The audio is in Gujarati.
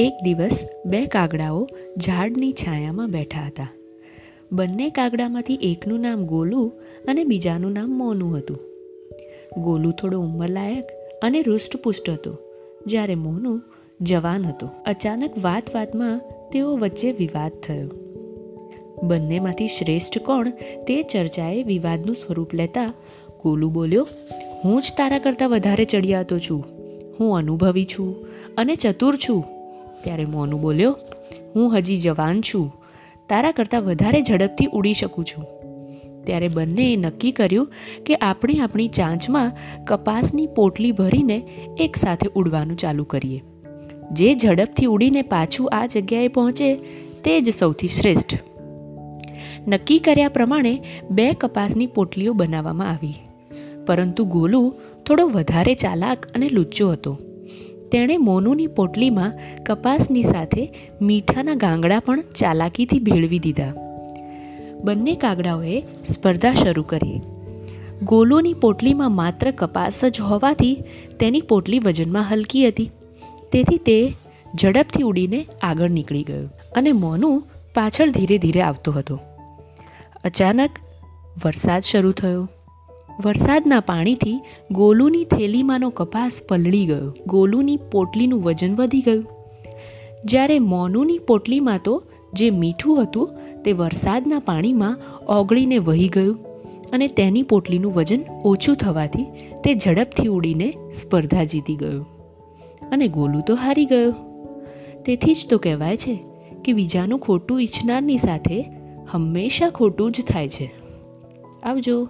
એક દિવસ બે કાગડાઓ ઝાડની છાયામાં બેઠા હતા. બંને કાગડામાંથી એકનું નામ ગોલુ અને બીજાનું નામ મોનું હતું. ગોલું થોડો ઉંમરલાયક અને હૃષ્ટપુષ્ટ હતો, જ્યારે મોનું જવાન હતો. અચાનક વાત વાતમાં તેઓ વચ્ચે વિવાદ થયો. બંનેમાંથી શ્રેષ્ઠ કોણ તે ચર્ચાએ વિવાદનું સ્વરૂપ લેતા ગોલુ બોલ્યો, હું જ તારા કરતાં વધારે ચડિયાતો છું. હું અનુભવી છું અને ચતુર છું. ત્યારે મોનું બોલ્યો, હું હજી જવાન છું. તારા કરતાં વધારે ઝડપથી ઉડી શકું છું. ત્યારે બંનેએ નક્કી કર્યું કે આપણે આપણી ચાંચમાં કપાસની પોટલી ભરીને એકસાથે ઉડવાનું ચાલુ કરીએ. જે ઝડપથી ઉડીને પાછું આ જગ્યાએ પહોંચે તે જ સૌથી શ્રેષ્ઠ. નક્કી કર્યા પ્રમાણે બે કપાસની પોટલીઓ બનાવવામાં આવી. પરંતુ ગોલુ થોડો વધારે ચાલાક અને લુચ્ચો હતો. તેણે મોનુની પોટલીમાં કપાસની સાથે મીઠાના ગાંગડા પણ ચાલાકીથી ભેળવી દીધા. બંને કાગડાઓએ સ્પર્ધા શરૂ કરી. ગોલુની પોટલીમાં માત્ર કપાસ જ હોવાથી તેની પોટલી વજનમાં હલકી હતી. તેથી તે ઝડપથી ઉડીને આગળ નીકળી ગયો અને મોનુ પાછળ ધીરે ધીરે આવતો હતો. અચાનક વરસાદ શરૂ થયો. વરસાદના પાણીથી ગોલુની થેલીમાંનો કપાસ પલળી ગયો. ગોલુની પોટલીનું વજન વધી ગયું. જ્યારે મોનુની પોટલીમાં તો જે મીઠું હતું તે વરસાદના પાણીમાં ઓગળીને વહી ગયું અને તેની પોટલીનું વજન ઓછું થવાથી તે ઝડપથી ઉડીને સ્પર્ધા જીતી ગયો. અને ગોલું તો હારી ગયો. તેથી જ તો કહેવાય છે કે બીજાનું ખોટું ઈચ્છનારની સાથે હંમેશા ખોટું જ થાય છે. આવજો.